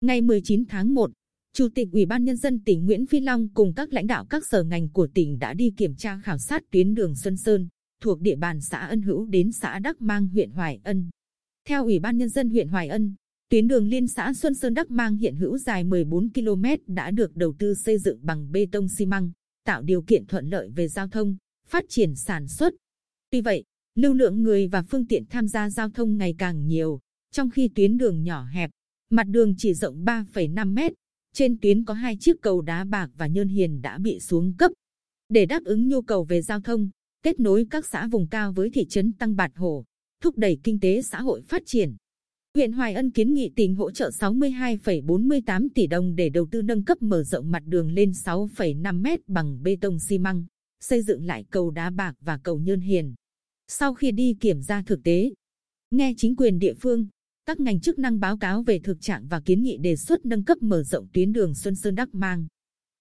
Ngày 19 tháng 1, Chủ tịch Ủy ban Nhân dân tỉnh Nguyễn Phi Long cùng các lãnh đạo các sở ngành của tỉnh đã đi kiểm tra khảo sát tuyến đường Xuân Sơn, thuộc địa bàn xã Ân Hữu đến xã Đắc Mang huyện Hoài Ân. Theo Ủy ban Nhân dân huyện Hoài Ân, tuyến đường liên xã Xuân Sơn Đắc Mang hiện hữu dài 14 km đã được đầu tư xây dựng bằng bê tông xi măng, tạo điều kiện thuận lợi về giao thông, phát triển sản xuất. Tuy vậy, lưu lượng người và phương tiện tham gia giao thông ngày càng nhiều, trong khi tuyến đường nhỏ hẹp, mặt đường chỉ rộng 3,5 mét, trên tuyến có hai chiếc cầu đá bạc và nhơn hiền đã bị xuống cấp. Để đáp ứng nhu cầu về giao thông, kết nối các xã vùng cao với thị trấn Tăng Bạt Hồ, thúc đẩy kinh tế xã hội phát triển. Huyện Hoài Ân kiến nghị tỉnh hỗ trợ 62,48 tỷ đồng để đầu tư nâng cấp mở rộng mặt đường lên 6,5 mét bằng bê tông xi măng, xây dựng lại cầu đá bạc và cầu nhơn hiền. Sau khi đi kiểm tra thực tế, nghe chính quyền địa phương, các ngành chức năng báo cáo về thực trạng và kiến nghị đề xuất nâng cấp mở rộng tuyến đường Xuân Sơn Đắc Mang.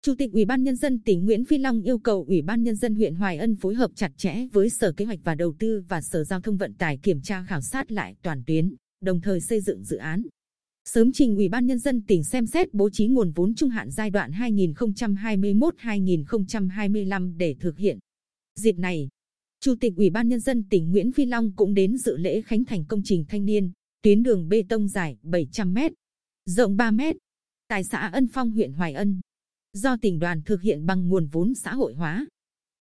Chủ tịch Ủy ban Nhân dân tỉnh Nguyễn Phi Long yêu cầu Ủy ban Nhân dân huyện Hoài Ân phối hợp chặt chẽ với Sở Kế hoạch và Đầu tư và Sở Giao thông Vận tải kiểm tra khảo sát lại toàn tuyến, đồng thời xây dựng dự án. Sớm trình Ủy ban Nhân dân tỉnh xem xét bố trí nguồn vốn trung hạn giai đoạn 2021-2025 để thực hiện. Dịp này, Chủ tịch Ủy ban Nhân dân tỉnh Nguyễn Phi Long cũng đến dự lễ khánh thành công trình thanh niên, tuyến đường bê tông dài 700 m, rộng 3 m, tại xã Ân Phong huyện Hoài Ân, do tỉnh đoàn thực hiện bằng nguồn vốn xã hội hóa.